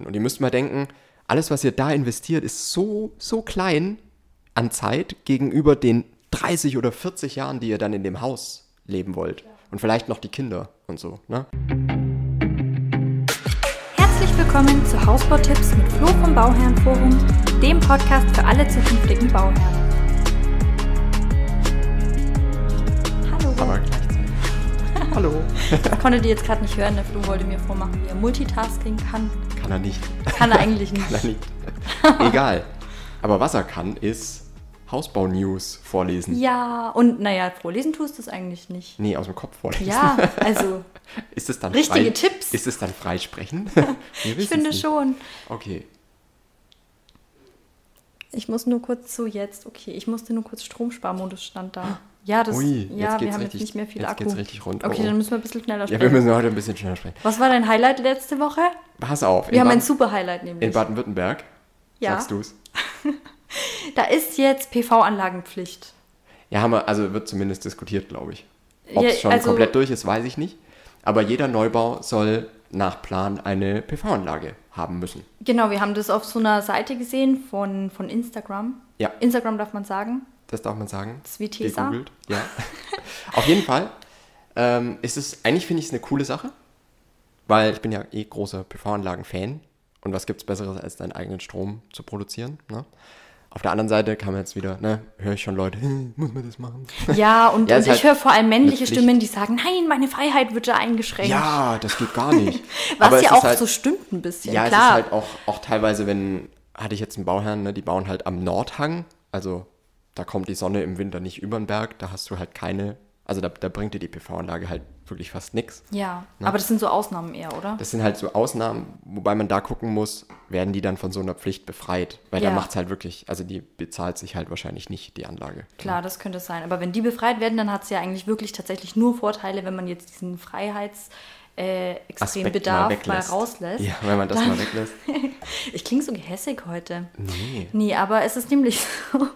Und ihr müsst mal denken, alles, was ihr da investiert, ist so, so klein an Zeit gegenüber den 30 oder 40 Jahren, die ihr dann in dem Haus leben wollt. Und vielleicht noch die Kinder und so. Ne? Herzlich willkommen zu Hausbautipps mit Flo vom Bauherrenforum, dem Podcast für alle zukünftigen Bauherren. Hallo. Aber. Hallo. Ich konnte die jetzt gerade nicht hören, der Flo wollte mir vormachen, wie er Multitasking kann. Kann er nicht. Kann er eigentlich nicht. Kann er nicht. Egal. Aber was er kann, ist Hausbau-News vorlesen. Ja, und naja, vorlesen tust du es eigentlich nicht. Nee, aus dem Kopf vorlesen. Ja, also Ist es dann Richtige frei, Tipps. Ist es dann freisprechen? Ich finde schon. Okay. Ich muss nur kurz so jetzt, okay, ich musste nur kurz Stromsparmodus stand da. Ja, das, Ui, jetzt ja, wir haben richtig- jetzt nicht mehr viel jetzt Akku. geht's richtig rund. Okay, Oh, oh. dann müssen wir ein bisschen schneller Ja, sprechen. wir müssen heute ein bisschen schneller sprechen. Was war dein Highlight letzte Woche? Pass auf. Wir haben ein Baden- super Highlight nämlich. In Baden-Württemberg, Ja. sagst du's? Da ist jetzt PV-Anlagenpflicht. Ja, haben wir, also wird zumindest diskutiert, glaube ich. Ob Ja, es schon also- komplett durch ist, weiß ich nicht. Aber jeder Neubau soll nach Plan eine PV-Anlage haben müssen. Genau, wir haben das auf so einer Seite gesehen von, von Instagram. Ja. Instagram darf man sagen. Das darf man sagen. Das ist wie Tesa. Gegoogelt. Ja. Auf jeden Fall ähm, ist es, eigentlich finde ich es eine coole Sache, weil ich bin ja eh großer PV-Anlagen-Fan. Und was gibt es Besseres, als deinen eigenen Strom zu produzieren? Ne? Auf der anderen Seite kann man jetzt wieder, ne, höre ich schon Leute, "Hm, muss man das machen? Ja, und, Ja, und ich halt höre vor allem männliche. Stimmen, die sagen, nein, meine Freiheit wird da eingeschränkt. Ja, das geht gar nicht. Was Aber ja auch halt, so stimmt ein bisschen, Ja, klar. es ist halt auch, auch teilweise, wenn, hatte ich jetzt einen Bauherrn, ne, die bauen halt am Nordhang, also da kommt die Sonne im Winter nicht über den Berg, da hast du halt keine, also da, da bringt dir die PV-Anlage halt wirklich fast nichts. ja, aber das sind so Ausnahmen eher, oder? Das sind halt so Ausnahmen, wobei man da gucken muss, werden die dann von so einer Pflicht befreit, weil Ja. da macht es halt wirklich, also die bezahlt sich halt wahrscheinlich nicht, die Anlage. Klar, das könnte sein. Aber wenn die befreit werden, dann hat es ja eigentlich wirklich tatsächlich nur Vorteile, wenn man jetzt diesen Freiheits- äh, Extrembedarf mal, weglässt. rauslässt. Ja, wenn man das mal weglässt. Ich klinge so gehässig heute. Nee. Nee, aber es ist nämlich so,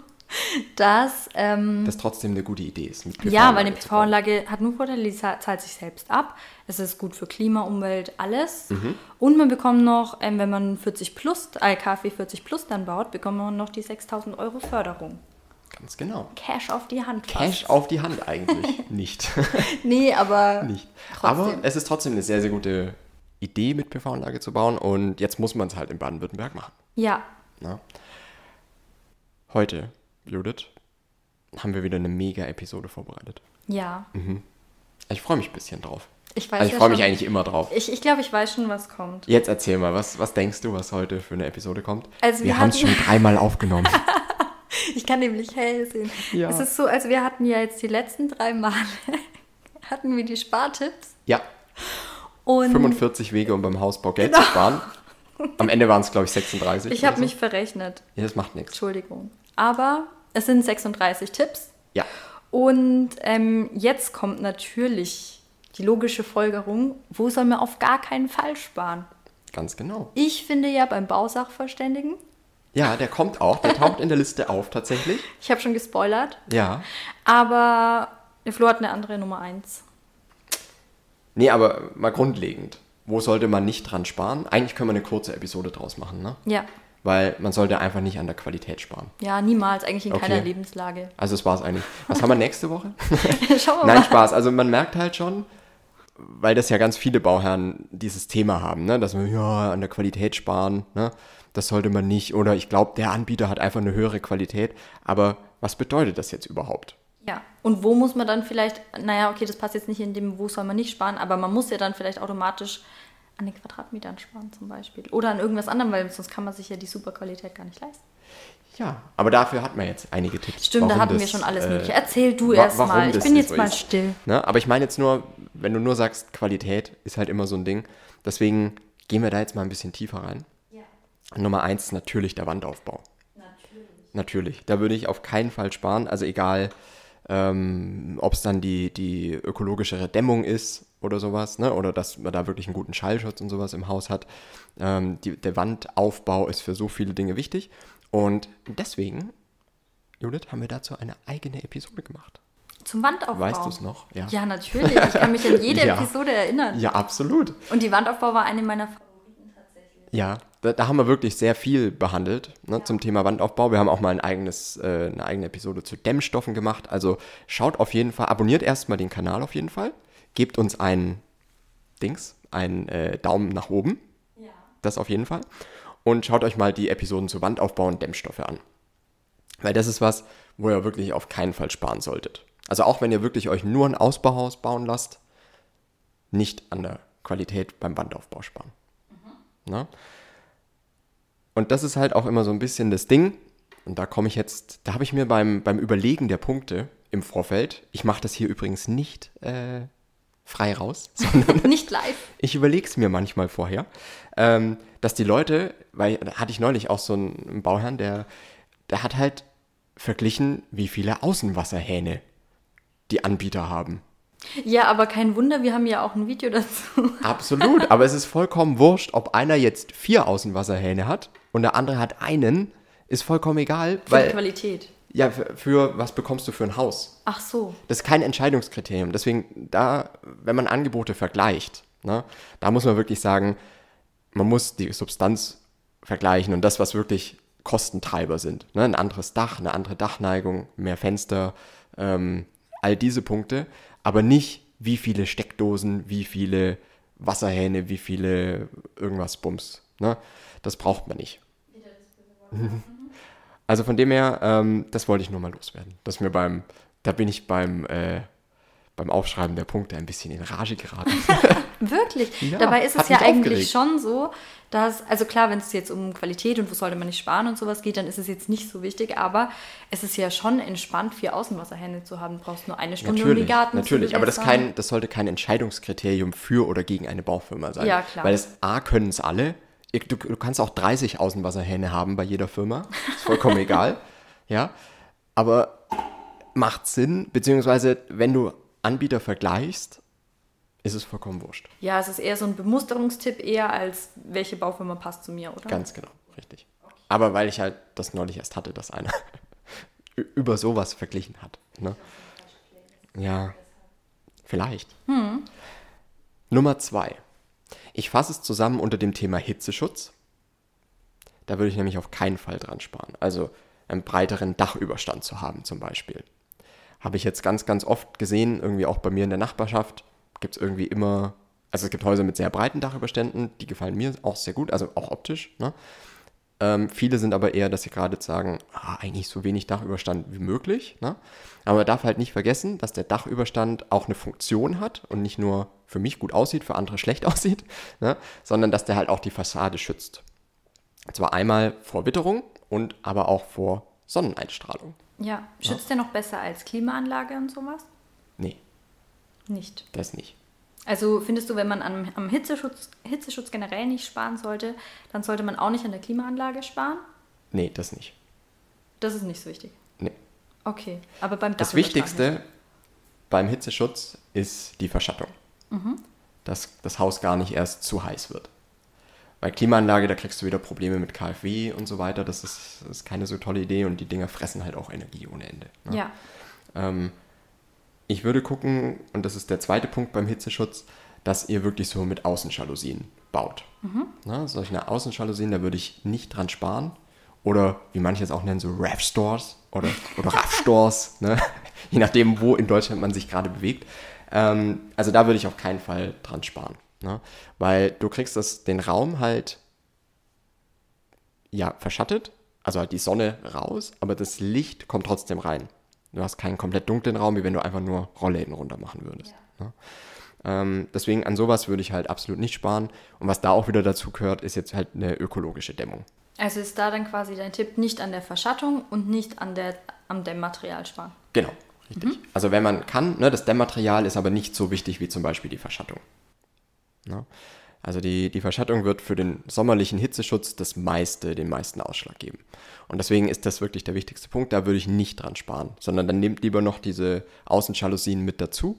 dass ähm, Das trotzdem eine gute Idee ist. Mit Ja, weil eine PV-Anlage hat nur Vorteile, die za- zahlt sich selbst ab. Es ist gut für Klima, Umwelt, alles. Mhm. Und man bekommt noch, ähm, wenn man 40 plus, äh, KfW 40 plus dann baut, bekommt man noch die 6000 Euro Förderung. Ganz genau. Cash auf die Hand. fast. Cash auf die Hand eigentlich nicht. Nee, aber nicht. Trotzdem. Aber es ist trotzdem eine sehr, sehr gute Idee, mit PV-Anlage zu bauen und jetzt muss man es halt in Baden-Württemberg machen. ja, Ne? Heute, Judith, haben wir wieder eine Mega-Episode vorbereitet. ja. Ich freue mich ein bisschen drauf. Ich weiß Also ich ja freue mich eigentlich immer drauf. Ich, ich glaube, ich weiß schon, was kommt. Jetzt erzähl mal, was, was denkst du, was heute für eine Episode kommt? Also wir wir haben es schon dreimal aufgenommen. Ich kann nämlich hell sehen. Ja. Es ist so, also wir hatten ja jetzt die letzten drei Male, hatten wir die Spartipps. ja, Und 45 Wege, um beim Hausbau Geld Genau. zu sparen. Am Ende waren es, glaube ich, 36. ich habe so. mich verrechnet. Ja, das macht nichts. Entschuldigung. Aber es sind 36 Tipps. Ja, Und ähm, jetzt kommt natürlich die logische Folgerung, wo soll man auf gar keinen Fall sparen? ganz genau. Ich finde ja beim Bausachverständigen, Ja, der kommt auch. Der taucht in der Liste auf, tatsächlich. ich habe schon gespoilert, Ja. aber der Flo hat eine andere Nummer 1. Nee, aber mal grundlegend. Wo sollte man nicht dran sparen? Eigentlich können wir eine kurze Episode draus machen, ne? Ja, Weil man sollte einfach nicht an der Qualität sparen. ja, niemals, eigentlich in Okay. keiner Lebenslage. Also das war es eigentlich. Was haben wir nächste Woche? Schauen wir Nein, mal. Spaß. Also man merkt halt schon, weil das ja ganz viele Bauherren dieses Thema haben, ne? dass man ja an der Qualität sparen, ne? das sollte man nicht. Oder ich glaube, der Anbieter hat einfach eine höhere Qualität. Aber was bedeutet das jetzt überhaupt? Ja, und wo muss man dann vielleicht, naja, okay, das passt jetzt nicht in dem, wo soll man nicht sparen, aber man muss ja dann vielleicht automatisch an den Quadratmetern sparen zum Beispiel. Oder an irgendwas anderem, weil sonst kann man sich ja die Superqualität gar nicht leisten. Ja, aber dafür hat man jetzt einige Tipps. Stimmt, da hatten wir das, schon alles äh, Mögliche. Erzähl du erst mal. Ich bin jetzt so mal still. Ne? Aber ich meine jetzt nur, wenn du nur sagst, Qualität ist halt immer so ein Ding. Deswegen gehen wir da jetzt mal ein bisschen tiefer rein. Nummer eins ist natürlich der Wandaufbau. Natürlich. Natürlich. Da würde ich auf keinen Fall sparen. Also egal, ähm, ob es dann die, die ökologischere Dämmung ist oder sowas, ne? oder dass man da wirklich einen guten Schallschutz und sowas im Haus hat. Ähm, die, der Wandaufbau ist für so viele Dinge wichtig. Und deswegen, Judith, haben wir dazu eine eigene Episode gemacht. Zum Wandaufbau. Weißt du es noch? Ja. Ja, natürlich. Ich kann mich an jede Ja. Episode erinnern. Ja, absolut. Und die Wandaufbau war eine meiner. Ja, da, da, haben wir wirklich sehr viel behandelt ne, ja. zum Thema Wandaufbau. Wir haben auch mal ein eigenes, äh, eine eigene Episode zu Dämmstoffen gemacht. Also schaut auf jeden Fall, abonniert erstmal den Kanal auf jeden Fall. Gebt uns ein Dings, einen äh, Daumen nach oben. Ja. Das auf jeden Fall. Und schaut euch mal die Episoden zu Wandaufbau und Dämmstoffe an. Weil das ist was, wo ihr wirklich auf keinen Fall sparen solltet. Also auch wenn ihr wirklich euch nur ein Ausbauhaus bauen lasst, nicht an der Qualität beim Wandaufbau sparen. Ne? Und das ist halt auch immer so ein bisschen das Ding. Und da komme ich jetzt, da habe ich mir beim, beim Überlegen der Punkte im Vorfeld, ich mache das hier übrigens nicht äh, frei raus, sondern nicht live. Ich überlege es mir manchmal vorher, ähm, dass die Leute, weil da hatte ich neulich auch so einen Bauherrn, der, der hat halt verglichen, wie viele Außenwasserhähne die Anbieter haben. Ja, aber kein Wunder, wir haben ja auch ein Video dazu. Absolut, aber es ist vollkommen wurscht, ob einer jetzt vier Außenwasserhähne hat und der andere hat einen, ist vollkommen egal. Für weil, die Qualität. Ja, für, für, was bekommst du für ein Haus? Ach so. Das ist kein Entscheidungskriterium. Deswegen, da, wenn man Angebote vergleicht, ne, da muss man wirklich sagen, man muss die Substanz vergleichen und das, was wirklich Kostentreiber sind. Ne? Ein anderes Dach, eine andere Dachneigung, mehr Fenster, ähm, all diese Punkte, aber nicht wie viele Steckdosen, wie viele Wasserhähne, wie viele irgendwas Bums. Ne? Das braucht man nicht. Also von dem her, ähm, das wollte ich nur mal loswerden. Dass mir beim, da bin ich beim, äh, beim Aufschreiben der Punkte ein bisschen in Rage geraten. Wirklich? Ja, Dabei ist es ja eigentlich aufgeregt. schon so, dass, also klar, wenn es jetzt um Qualität und wo sollte man nicht sparen und sowas geht, dann ist es jetzt nicht so wichtig, aber es ist ja schon entspannt, vier Außenwasserhähne zu haben. Du brauchst nur eine Stunde, natürlich, um die Garten Natürlich, aber das, kein, das sollte kein Entscheidungskriterium für oder gegen eine Baufirma sein. Ja, klar. Weil es A, können es alle. Du, du kannst auch 30 Außenwasserhähne haben bei jeder Firma. Ist vollkommen egal. Ja. Aber macht Sinn, beziehungsweise wenn du Anbieter vergleichst, ist es vollkommen wurscht. Ja, es ist eher so ein Bemusterungstipp eher als welche Baufirma passt zu mir, oder? Ganz genau, richtig. Aber weil ich halt das neulich erst hatte, dass einer über sowas verglichen hat. Ne? Ja, vielleicht. Hm. Nummer zwei. Ich fasse es zusammen unter dem Thema Hitzeschutz. Da würde ich nämlich auf keinen Fall dran sparen. Also einen breiteren Dachüberstand zu haben zum Beispiel. Habe ich jetzt ganz, ganz oft gesehen, irgendwie auch bei mir in der Nachbarschaft gibt es irgendwie immer, also es gibt Häuser mit sehr breiten Dachüberständen, die gefallen mir auch sehr gut, also auch optisch. Ne? Ähm, viele sind aber eher, dass sie gerade sagen, ah, eigentlich so wenig Dachüberstand wie möglich. Ne? Aber man darf halt nicht vergessen, dass der Dachüberstand auch eine Funktion hat und nicht nur für mich gut aussieht, für andere schlecht aussieht, ne? sondern dass der halt auch die Fassade schützt. Und zwar einmal vor Witterung und aber auch vor Sonneneinstrahlung. Ja, schützt ja. der noch besser als Klimaanlage und sowas? Nee. Nicht. Das nicht. Also findest du, wenn man am, am Hitzeschutz, Hitzeschutz generell nicht sparen sollte, dann sollte man auch nicht an der Klimaanlage sparen? Nee, das nicht. Das ist nicht so wichtig. Nee. Okay, aber beim Das Wichtigste beim Hitzeschutz ist die Verschattung. Mhm. Dass das Haus gar nicht erst zu heiß wird. Bei Klimaanlage, da kriegst du wieder Probleme mit KfW und so weiter. Das ist, das ist keine so tolle Idee und die Dinger fressen halt auch Energie ohne Ende. Ne? Ja. Ähm, ich würde gucken, und das ist der zweite Punkt beim Hitzeschutz, dass ihr wirklich so mit Außenjalousien baut. Mhm. Na, solche Außenjalousien, da würde ich nicht dran sparen. Oder wie manche es auch nennen, so RAF-Stores oder, oder RAF-Stores, ne? je nachdem, wo in Deutschland man sich gerade bewegt. Ähm, also da würde ich auf keinen Fall dran sparen. Ne? Weil du kriegst das, den Raum halt ja, verschattet, also halt die Sonne raus, aber das Licht kommt trotzdem rein. Du hast keinen komplett dunklen Raum, wie wenn du einfach nur Rollläden runter machen würdest. Ja. Ne? Ähm, deswegen an sowas würde ich halt absolut nicht sparen. Und was da auch wieder dazu gehört, ist jetzt halt eine ökologische Dämmung. Also ist da dann quasi dein Tipp, nicht an der Verschattung und nicht an der, am Dämmmaterial sparen. Genau, richtig. Mhm. Also wenn man kann, ne, das Dämmmaterial ist aber nicht so wichtig wie zum Beispiel die Verschattung. Ne? Also die, die Verschattung wird für den sommerlichen Hitzeschutz das meiste, den meisten Ausschlag geben. Und deswegen ist das wirklich der wichtigste Punkt. Da würde ich nicht dran sparen, sondern dann nehmt lieber noch diese Außenjalousien mit dazu.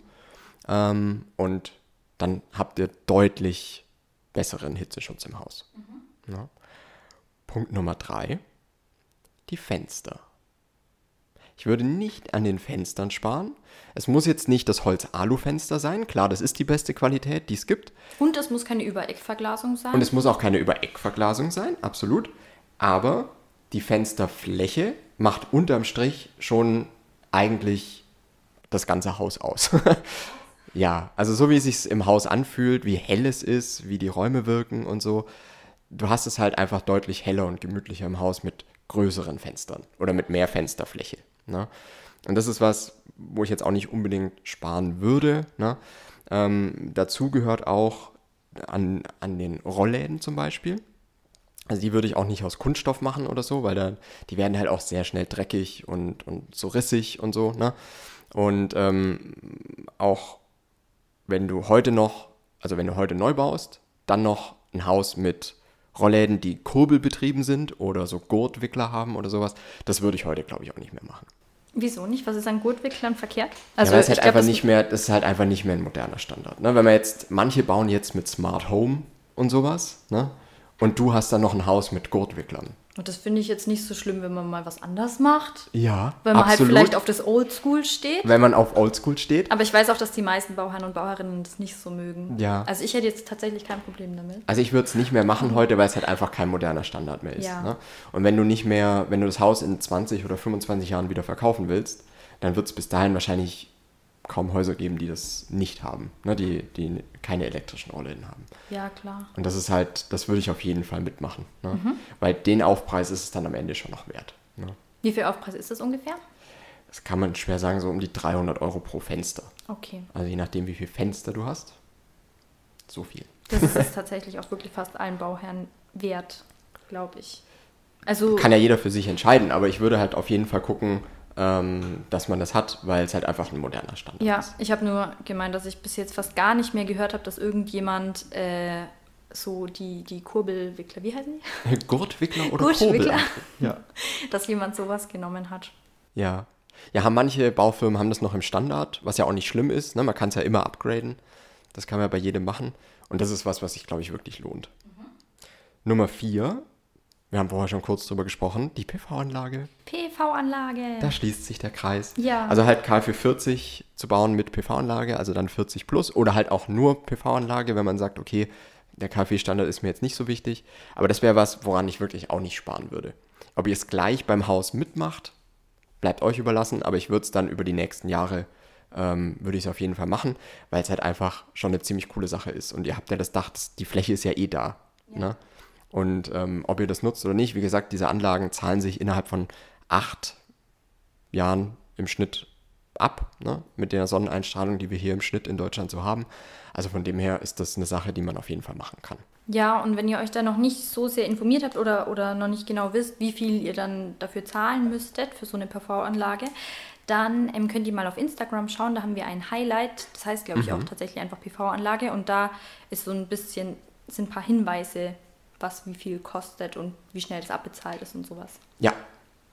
Ähm, und dann habt ihr deutlich besseren Hitzeschutz im Haus. Mhm. Ja. Punkt Nummer drei, die Fenster. Ich würde nicht an den Fenstern sparen. Es muss jetzt nicht das Holz-Alu-Fenster sein. Klar, das ist die beste Qualität, die es gibt. Und es muss keine Übereckverglasung sein. Und es muss auch keine Übereckverglasung sein, absolut. Aber die Fensterfläche macht unterm Strich schon eigentlich das ganze Haus aus. ja, also so wie es sich im Haus anfühlt, wie hell es ist, wie die Räume wirken und so. Du hast es halt einfach deutlich heller und gemütlicher im Haus mit größeren Fenstern oder mit mehr Fensterfläche. Ne? Und das ist was, wo ich jetzt auch nicht unbedingt sparen würde. Ne? Ähm, dazu gehört auch an, an den Rollläden zum Beispiel. Also die würde ich auch nicht aus Kunststoff machen oder so, weil da, die werden halt auch sehr schnell dreckig und, und so rissig und so. Ne? Und ähm, auch wenn du heute noch, also wenn du heute neu baust, dann noch ein Haus mit Rollläden, die kurbelbetrieben sind oder so Gurtwickler haben oder sowas, das würde ich heute, glaube ich, auch nicht mehr machen. Wieso nicht? Was ist an Gurtwicklern verkehrt? Also ja, weil es halt glaub, einfach nicht mehr, das ist halt einfach nicht mehr ein moderner Standard. Ne? Wenn man jetzt, manche bauen jetzt mit Smart Home und sowas, ne? Und du hast dann noch ein Haus mit Gurtwicklern. Und das finde ich jetzt nicht so schlimm, wenn man mal was anders macht. Ja. Wenn man halt absolut. halt vielleicht auf das Oldschool steht. Wenn man auf Oldschool steht. Aber ich weiß auch, dass die meisten Bauherren und Bauherrinnen das nicht so mögen. Ja. Also ich hätte jetzt tatsächlich kein Problem damit. Also ich würde es nicht mehr machen heute, weil es halt einfach kein moderner Standard mehr ist. Ja. Ne? Und wenn du nicht mehr, wenn du das Haus in 20 oder 25 Jahren wieder verkaufen willst, dann wird es bis dahin wahrscheinlich kaum Häuser geben, die das nicht haben, ne, die, die keine elektrischen Rollläden haben. Ja, klar. Und das ist halt, das würde ich auf jeden Fall mitmachen. Ne? Mhm. Weil den Aufpreis ist es dann am Ende schon noch wert. Ne? Wie viel Aufpreis ist das ungefähr? Das kann man schwer sagen, so um die 300 Euro pro Fenster. Okay. Also je nachdem, wie viel Fenster du hast, so viel. Das ist tatsächlich auch wirklich fast allen Bauherren wert, glaube ich. Also kann ja jeder für sich entscheiden, aber ich würde halt auf jeden Fall gucken, ähm, dass man das hat, weil es halt einfach ein moderner Standard ja, ist. Ja, ich habe nur gemeint, dass ich bis jetzt fast gar nicht mehr gehört habe, dass irgendjemand äh, so die, die Kurbelwickler, wie heißen die? Gurtwickler oder Gurtwickler. Ja. dass jemand sowas genommen hat. Ja. Ja, haben manche Baufirmen haben das noch im Standard, was ja auch nicht schlimm ist. Ne? Man kann es ja immer upgraden. Das kann man ja bei jedem machen. Und das ist was, was sich, glaube ich, wirklich lohnt. Mhm. Nummer vier wir haben vorher schon kurz drüber gesprochen, die PV-Anlage. PV-Anlage. Da schließt sich der Kreis. Ja. Also halt KfW 40 zu bauen mit PV-Anlage, also dann 40 plus oder halt auch nur PV-Anlage, wenn man sagt, okay, der KfW-Standard ist mir jetzt nicht so wichtig. Aber das wäre was, woran ich wirklich auch nicht sparen würde. Ob ihr es gleich beim Haus mitmacht, bleibt euch überlassen, aber ich würde es dann über die nächsten Jahre, ähm, würde ich es auf jeden Fall machen, weil es halt einfach schon eine ziemlich coole Sache ist. Und ihr habt ja das Dach, die Fläche ist ja eh da. Ja. Ne? Und ähm, ob ihr das nutzt oder nicht, wie gesagt, diese Anlagen zahlen sich innerhalb von acht Jahren im Schnitt ab, ne? mit der Sonneneinstrahlung, die wir hier im Schnitt in Deutschland so haben. Also von dem her ist das eine Sache, die man auf jeden Fall machen kann. Ja, und wenn ihr euch da noch nicht so sehr informiert habt oder, oder noch nicht genau wisst, wie viel ihr dann dafür zahlen müsstet für so eine PV-Anlage, dann ähm, könnt ihr mal auf Instagram schauen. Da haben wir ein Highlight. Das heißt, glaube ich, mhm. auch tatsächlich einfach PV-Anlage. Und da ist so ein bisschen, sind ein paar Hinweise was wie viel kostet und wie schnell das abbezahlt ist und sowas. Ja,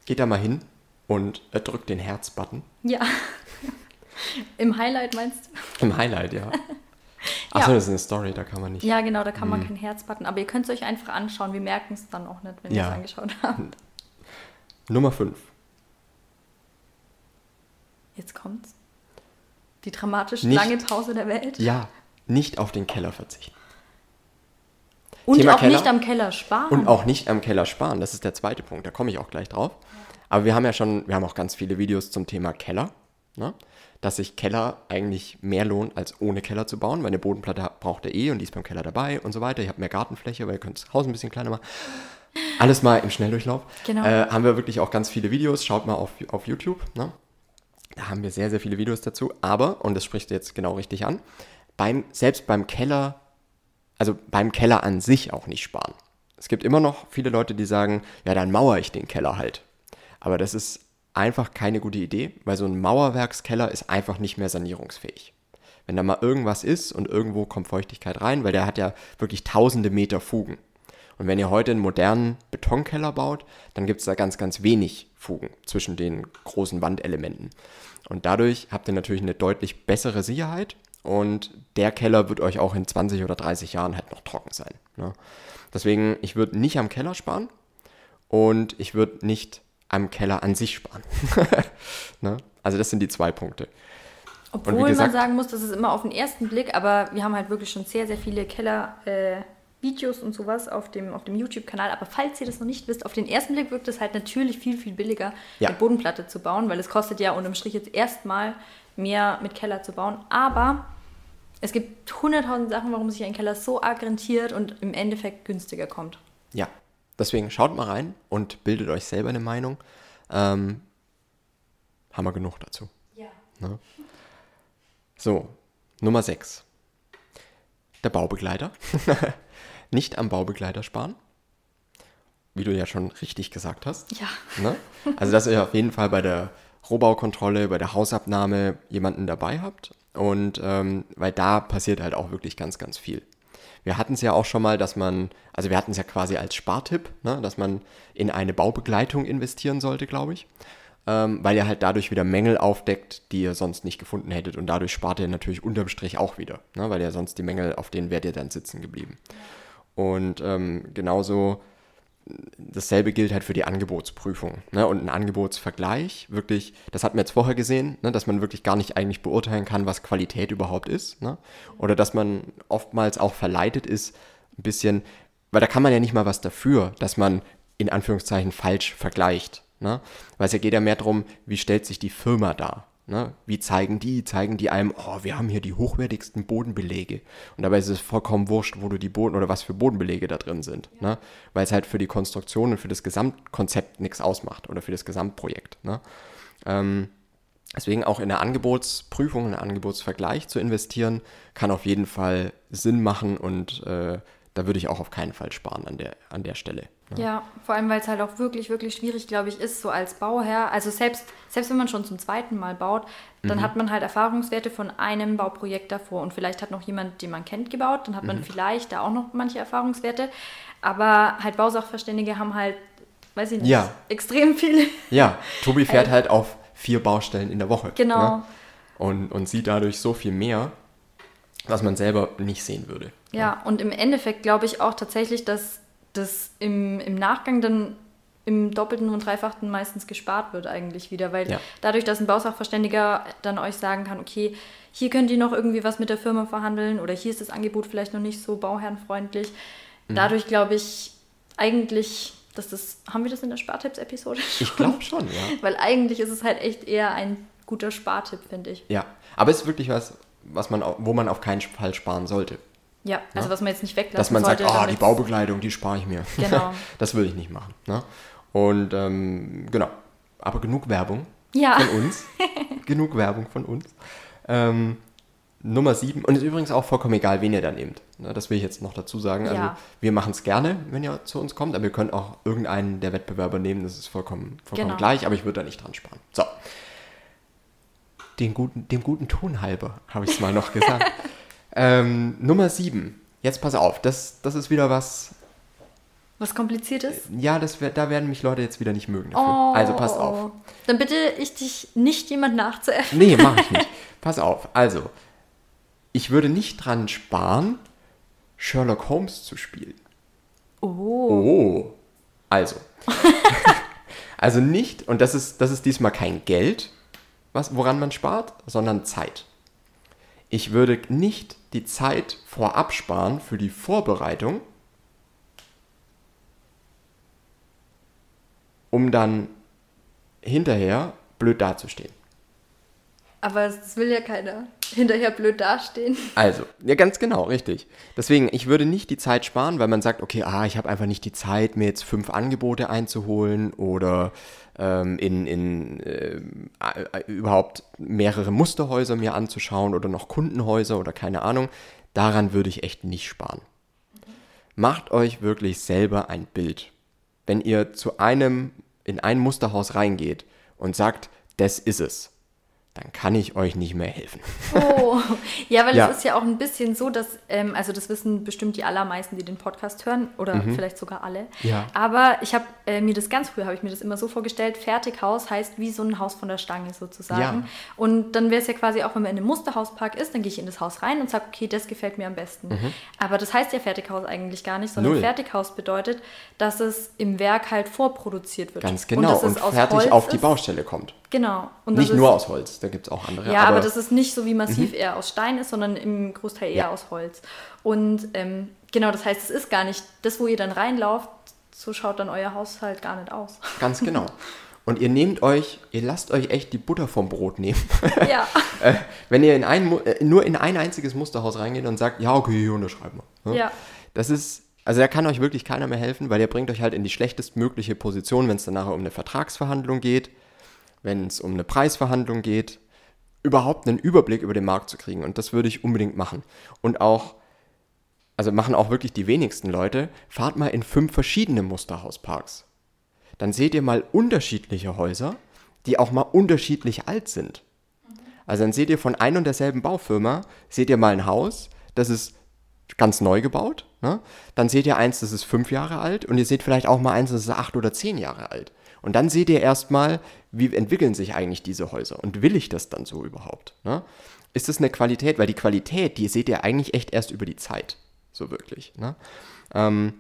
geht da mal hin und äh, drückt den Herz-Button. Ja. Im Highlight meinst du? Im Highlight, ja. Achso, ja. das ist eine Story, da kann man nicht. Ja, genau, da kann man hm. kein Herz-Button. Aber ihr könnt es euch einfach anschauen. Wir merken es dann auch nicht, wenn ja. ihr es angeschaut habt. Nummer 5. Jetzt kommt's. Die dramatisch nicht, lange Pause der Welt. Ja, nicht auf den Keller verzichten. Und Thema auch Keller. nicht am Keller sparen. Und auch nicht am Keller sparen. Das ist der zweite Punkt. Da komme ich auch gleich drauf. Aber wir haben ja schon, wir haben auch ganz viele Videos zum Thema Keller. Ne? Dass sich Keller eigentlich mehr lohnt, als ohne Keller zu bauen, weil eine Bodenplatte braucht ihr eh und die ist beim Keller dabei und so weiter. Ihr habt mehr Gartenfläche, weil ihr könnt das Haus ein bisschen kleiner machen. Alles mal im Schnelldurchlauf. Genau. Äh, haben wir wirklich auch ganz viele Videos. Schaut mal auf, auf YouTube. Ne? Da haben wir sehr, sehr viele Videos dazu. Aber, und das spricht jetzt genau richtig an, beim, selbst beim Keller also beim Keller an sich auch nicht sparen. Es gibt immer noch viele Leute, die sagen, ja, dann mauere ich den Keller halt. Aber das ist einfach keine gute Idee, weil so ein Mauerwerkskeller ist einfach nicht mehr sanierungsfähig. Wenn da mal irgendwas ist und irgendwo kommt Feuchtigkeit rein, weil der hat ja wirklich tausende Meter Fugen. Und wenn ihr heute einen modernen Betonkeller baut, dann gibt es da ganz, ganz wenig Fugen zwischen den großen Wandelementen. Und dadurch habt ihr natürlich eine deutlich bessere Sicherheit und der Keller wird euch auch in 20 oder 30 Jahren halt noch trocken sein. Ne? Deswegen, ich würde nicht am Keller sparen und ich würde nicht am Keller an sich sparen. ne? Also das sind die zwei Punkte. Obwohl gesagt, man sagen muss, das ist immer auf den ersten Blick, aber wir haben halt wirklich schon sehr, sehr viele Keller-Videos äh, und sowas auf dem, auf dem YouTube-Kanal. Aber falls ihr das noch nicht wisst, auf den ersten Blick wirkt es halt natürlich viel, viel billiger, ja. eine Bodenplatte zu bauen, weil es kostet ja unterm Strich jetzt erstmal mehr mit Keller zu bauen. Aber es gibt hunderttausend Sachen, warum sich ein Keller so arg rentiert und im Endeffekt günstiger kommt. Ja, deswegen schaut mal rein und bildet euch selber eine Meinung. Ähm, haben wir genug dazu. Ja. Ne? So, Nummer 6. Der Baubegleiter. Nicht am Baubegleiter sparen. Wie du ja schon richtig gesagt hast. Ja. Ne? Also, dass ihr auf jeden Fall bei der Rohbaukontrolle, bei der Hausabnahme jemanden dabei habt. Und ähm, weil da passiert halt auch wirklich ganz, ganz viel. Wir hatten es ja auch schon mal, dass man, also wir hatten es ja quasi als Spartipp, ne, dass man in eine Baubegleitung investieren sollte, glaube ich ähm, weil ihr halt dadurch wieder Mängel aufdeckt, die ihr sonst nicht gefunden hättet. Und dadurch spart ihr natürlich unterm Strich auch wieder, ne? weil ihr sonst die Mängel, auf denen wärt ihr dann sitzen geblieben. Und ähm, genauso dasselbe gilt halt für die Angebotsprüfung ne? und ein Angebotsvergleich. Wirklich, das hat man jetzt vorher gesehen, ne? dass man wirklich gar nicht eigentlich beurteilen kann, was Qualität überhaupt ist. Ne? Oder dass man oftmals auch verleitet ist, ein bisschen, weil da kann man ja nicht mal was dafür, dass man in Anführungszeichen falsch vergleicht. Ne? Weil es ja geht ja mehr darum, wie stellt sich die Firma dar. Ne? Wie zeigen die? Zeigen die einem, oh, wir haben hier die hochwertigsten Bodenbelege. Und dabei ist es vollkommen wurscht, wo du die Boden oder was für Bodenbelege da drin sind. Ja. Ne? Weil es halt für die Konstruktion und für das Gesamtkonzept nichts ausmacht oder für das Gesamtprojekt. Ne? Ähm, deswegen auch in der Angebotsprüfung, in der Angebotsvergleich zu investieren, kann auf jeden Fall Sinn machen und äh, da würde ich auch auf keinen Fall sparen an der, an der Stelle. Ja, ja vor allem, weil es halt auch wirklich, wirklich schwierig, glaube ich, ist, so als Bauherr. Also selbst, selbst wenn man schon zum zweiten Mal baut, dann mhm. hat man halt Erfahrungswerte von einem Bauprojekt davor und vielleicht hat noch jemand, den man kennt, gebaut, dann hat man mhm. vielleicht da auch noch manche Erfahrungswerte. Aber halt Bausachverständige haben halt, weiß ich nicht, ja. extrem viele. Ja, Tobi fährt halt auf vier Baustellen in der Woche. Genau. Ne? Und, und sieht dadurch so viel mehr, was man selber nicht sehen würde. Ja, und im Endeffekt glaube ich auch tatsächlich, dass das im, im Nachgang dann im Doppelten und Dreifachen meistens gespart wird eigentlich wieder, weil ja. dadurch, dass ein Bausachverständiger dann euch sagen kann, okay, hier könnt ihr noch irgendwie was mit der Firma verhandeln oder hier ist das Angebot vielleicht noch nicht so bauherrenfreundlich. Mhm. Dadurch glaube ich eigentlich, dass das, haben wir das in der Spartipps-Episode Ich glaube schon, ja. Weil eigentlich ist es halt echt eher ein guter Spartipp, finde ich. Ja, aber es ist wirklich was, was man, wo man auf keinen Fall sparen sollte. Ja, also was man jetzt nicht weglassen Dass man sollte, sagt, oh, die Baubekleidung, die spare ich mir. Genau. das würde ich nicht machen. Ne? Und ähm, genau, aber genug Werbung ja. von uns. genug Werbung von uns. Ähm, Nummer sieben, und ist übrigens auch vollkommen egal, wen ihr da nehmt. Ne, das will ich jetzt noch dazu sagen. Also ja. wir machen es gerne, wenn ihr zu uns kommt, aber ihr könnt auch irgendeinen der Wettbewerber nehmen, das ist vollkommen, vollkommen genau. gleich, aber ich würde da nicht dran sparen. So. Den guten, dem guten Ton halber, habe ich es mal noch gesagt. Ähm, Nummer 7. Jetzt pass auf, das, das ist wieder was. Was kompliziertes? Ja, das, da werden mich Leute jetzt wieder nicht mögen. Dafür. Oh, also passt auf. Dann bitte ich dich nicht jemand nachzuäffen. Nee, mach ich nicht. pass auf. Also, ich würde nicht dran sparen, Sherlock Holmes zu spielen. Oh. Oh. Also. also nicht, und das ist, das ist diesmal kein Geld, was, woran man spart, sondern Zeit. Ich würde nicht die Zeit vorab sparen für die Vorbereitung, um dann hinterher blöd dazustehen. Aber das will ja keiner. Hinterher blöd dastehen. Also, ja, ganz genau, richtig. Deswegen, ich würde nicht die Zeit sparen, weil man sagt, okay, ah, ich habe einfach nicht die Zeit, mir jetzt fünf Angebote einzuholen oder ähm, in, in äh, überhaupt mehrere Musterhäuser mir anzuschauen oder noch Kundenhäuser oder keine Ahnung. Daran würde ich echt nicht sparen. Macht euch wirklich selber ein Bild. Wenn ihr zu einem, in ein Musterhaus reingeht und sagt, das ist es, dann kann ich euch nicht mehr helfen. Oh, ja, weil ja. es ist ja auch ein bisschen so, dass, ähm, also das wissen bestimmt die allermeisten, die den Podcast hören oder mhm. vielleicht sogar alle. Ja. Aber ich habe äh, mir das ganz früh, habe ich mir das immer so vorgestellt, Fertighaus heißt wie so ein Haus von der Stange sozusagen. Ja. Und dann wäre es ja quasi auch, wenn man in einem Musterhauspark ist, dann gehe ich in das Haus rein und sage, okay, das gefällt mir am besten. Mhm. Aber das heißt ja Fertighaus eigentlich gar nicht, sondern Null. Fertighaus bedeutet, dass es im Werk halt vorproduziert wird. Ganz genau und, und fertig auf die Baustelle kommt. Genau. Und nicht nur aus Holz, da gibt es auch andere. Ja, aber, aber, das ist nicht so wie massiv mhm. eher aus Stein ist, sondern im Großteil eher ja. aus Holz. Und ähm, genau, das heißt, es ist gar nicht das, wo ihr dann reinlauft, so schaut dann euer Haushalt gar nicht aus. Ganz genau. Und ihr nehmt euch, ihr lasst euch echt die Butter vom Brot nehmen. Ja. Äh, wenn ihr in ein, äh, nur in ein einziges Musterhaus reingeht und sagt, ja, okay, hier unterschreiben wir. Ne? Ja. Das ist, also da kann euch wirklich keiner mehr helfen, weil ihr bringt euch halt in die schlechtestmögliche Position, wenn es dann nachher um eine Vertragsverhandlung geht wenn es um eine Preisverhandlung geht, überhaupt einen Überblick über den Markt zu kriegen. Und das würde ich unbedingt machen. Und auch, also machen auch wirklich die wenigsten Leute, fahrt mal in fünf verschiedene Musterhausparks. Dann seht ihr mal unterschiedliche Häuser, die auch mal unterschiedlich alt sind. Also dann seht ihr von ein und derselben Baufirma, seht ihr mal ein Haus, das ist ganz neu gebaut. Ne? Dann seht ihr eins, das ist fünf Jahre alt und ihr seht vielleicht auch mal eins, das ist acht oder zehn Jahre alt. Und dann seht ihr erstmal, wie entwickeln sich eigentlich diese Häuser und will ich das dann so überhaupt? Ne? Ist das eine Qualität? Weil die Qualität, die seht ihr eigentlich echt erst über die Zeit, so wirklich. Ne? Ähm,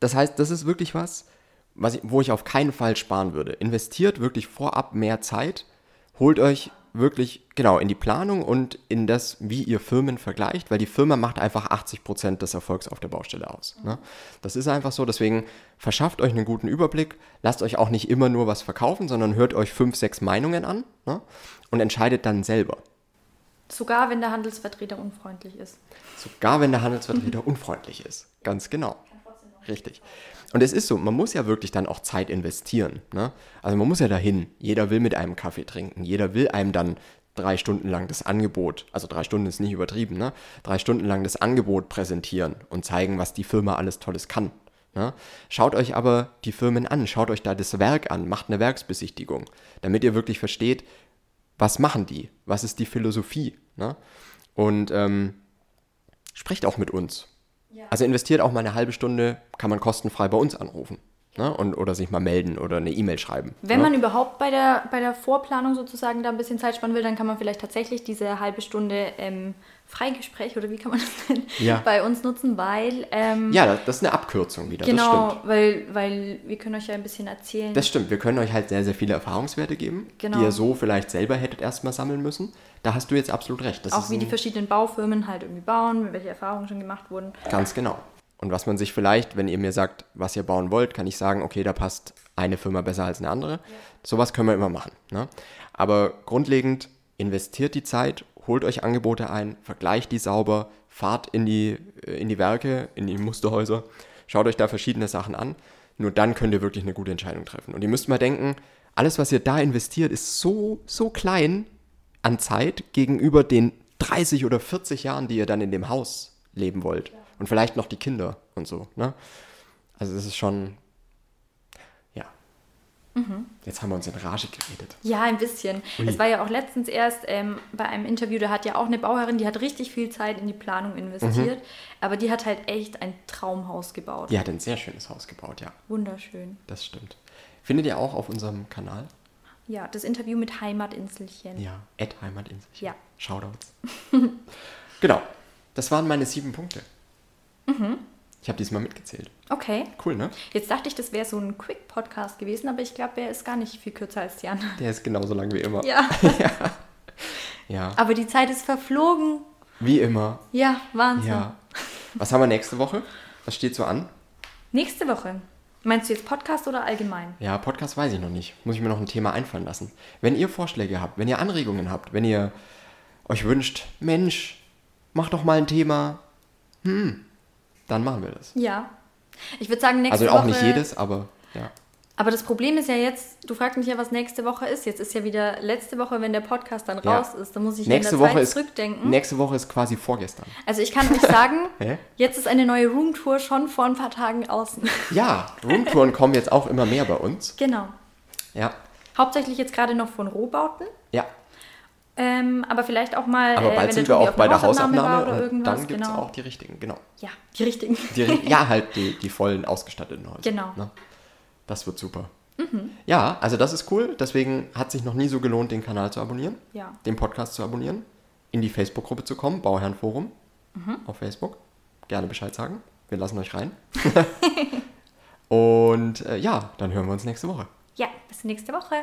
das heißt, das ist wirklich was, was ich, wo ich auf keinen Fall sparen würde. Investiert wirklich vorab mehr Zeit, holt euch wirklich genau in die Planung und in das, wie ihr Firmen vergleicht, weil die Firma macht einfach 80 Prozent des Erfolgs auf der Baustelle aus. Ne? Das ist einfach so, deswegen verschafft euch einen guten Überblick, lasst euch auch nicht immer nur was verkaufen, sondern hört euch fünf, sechs Meinungen an ne? und entscheidet dann selber. Sogar wenn der Handelsvertreter unfreundlich ist. Sogar wenn der Handelsvertreter unfreundlich ist, ganz genau. Richtig. Und es ist so, man muss ja wirklich dann auch Zeit investieren. Ne? Also man muss ja dahin. Jeder will mit einem Kaffee trinken. Jeder will einem dann drei Stunden lang das Angebot, also drei Stunden ist nicht übertrieben, ne? drei Stunden lang das Angebot präsentieren und zeigen, was die Firma alles Tolles kann. Ne? Schaut euch aber die Firmen an, schaut euch da das Werk an, macht eine Werksbesichtigung, damit ihr wirklich versteht, was machen die, was ist die Philosophie. Ne? Und ähm, sprecht auch mit uns. Also investiert auch mal eine halbe Stunde, kann man kostenfrei bei uns anrufen. Ne? Und, oder sich mal melden oder eine E-Mail schreiben. Wenn ne? man überhaupt bei der, bei der Vorplanung sozusagen da ein bisschen Zeit sparen will, dann kann man vielleicht tatsächlich diese halbe Stunde ähm, Freigespräch oder wie kann man das denn ja. bei uns nutzen, weil... Ähm, ja, das ist eine Abkürzung wieder, genau, weil, weil wir können euch ja ein bisschen erzählen. Das stimmt, wir können euch halt sehr, sehr viele Erfahrungswerte geben, genau. die ihr so vielleicht selber hättet erstmal sammeln müssen. Da hast du jetzt absolut recht. Das Auch wie die verschiedenen Baufirmen halt irgendwie bauen, welche Erfahrungen schon gemacht wurden. Ganz genau. Und was man sich vielleicht, wenn ihr mir sagt, was ihr bauen wollt, kann ich sagen, okay, da passt eine Firma besser als eine andere. Ja. Sowas können wir immer machen. Ne? Aber grundlegend investiert die Zeit, holt euch Angebote ein, vergleicht die sauber, fahrt in die, äh, in die Werke, in die Musterhäuser, schaut euch da verschiedene Sachen an. Nur dann könnt ihr wirklich eine gute Entscheidung treffen. Und ihr müsst mal denken, alles, was ihr da investiert, ist so, so klein an Zeit gegenüber den 30 oder 40 Jahren, die ihr dann in dem Haus leben wollt. Und vielleicht noch die Kinder und so. Ne? Also das ist schon Mhm. Jetzt haben wir uns in Rage geredet. Ja, ein bisschen. Ui. Es war ja auch letztens erst ähm, bei einem Interview, da hat ja auch eine Bauherrin, die hat richtig viel Zeit in die Planung investiert, mhm. aber die hat halt echt ein Traumhaus gebaut. Die hat ein sehr schönes Haus gebaut, ja. Wunderschön. Das stimmt. Findet ihr auch auf unserem Kanal? Ja, das Interview mit Heimatinselchen. Ja, at Heimatinselchen. Ja. Shoutouts. genau. Das waren meine sieben Punkte. Mhm. Ich habe diesmal mitgezählt. Okay. Cool, ne? Jetzt dachte ich, das wäre so ein Quick-Podcast gewesen, aber ich glaube, der ist gar nicht viel kürzer als die anderen. Der ist genauso lang wie immer. Ja. ja. ja. Aber die Zeit ist verflogen. Wie immer. Ja, Wahnsinn. Ja. Was haben wir nächste Woche? Was steht so an? Nächste Woche. Meinst du jetzt Podcast oder allgemein? Ja, Podcast weiß ich noch nicht. Muss ich mir noch ein Thema einfallen lassen. Wenn ihr Vorschläge habt, wenn ihr Anregungen habt, wenn ihr euch wünscht, Mensch, mach doch mal ein Thema. Hm, dann machen wir das. Ja. Ich würde sagen, nächste Woche. Also auch Woche, nicht jedes, aber ja. Aber das Problem ist ja jetzt, du fragst mich ja, was nächste Woche ist. Jetzt ist ja wieder letzte Woche, wenn der Podcast dann raus ja. ist, dann muss ich nächste in der Woche Zeit ist, zurückdenken. Nächste Woche ist quasi vorgestern. Also ich kann euch sagen, jetzt ist eine neue Roomtour schon vor ein paar Tagen außen. Ja, Roomtouren kommen jetzt auch immer mehr bei uns. Genau. Ja. Hauptsächlich jetzt gerade noch von Rohbauten. Ja. Ähm, aber vielleicht auch mal. Aber äh, bald wenn sind wir auch bei der Hausaufnahme war oder und irgendwas, dann gibt es genau. auch die richtigen, genau. Ja, die richtigen. Die, ja, halt die, die vollen ausgestatteten Häuser. Genau. Ne? Das wird super. Ja, also das ist cool. Deswegen hat sich noch nie so gelohnt, den Kanal zu abonnieren, Ja. den Podcast zu abonnieren, in die Facebook-Gruppe zu kommen, Bauherrenforum Mhm. auf Facebook. Gerne Bescheid sagen. Wir lassen euch rein. und äh, ja, dann hören wir uns nächste Woche. Ja, bis nächste Woche.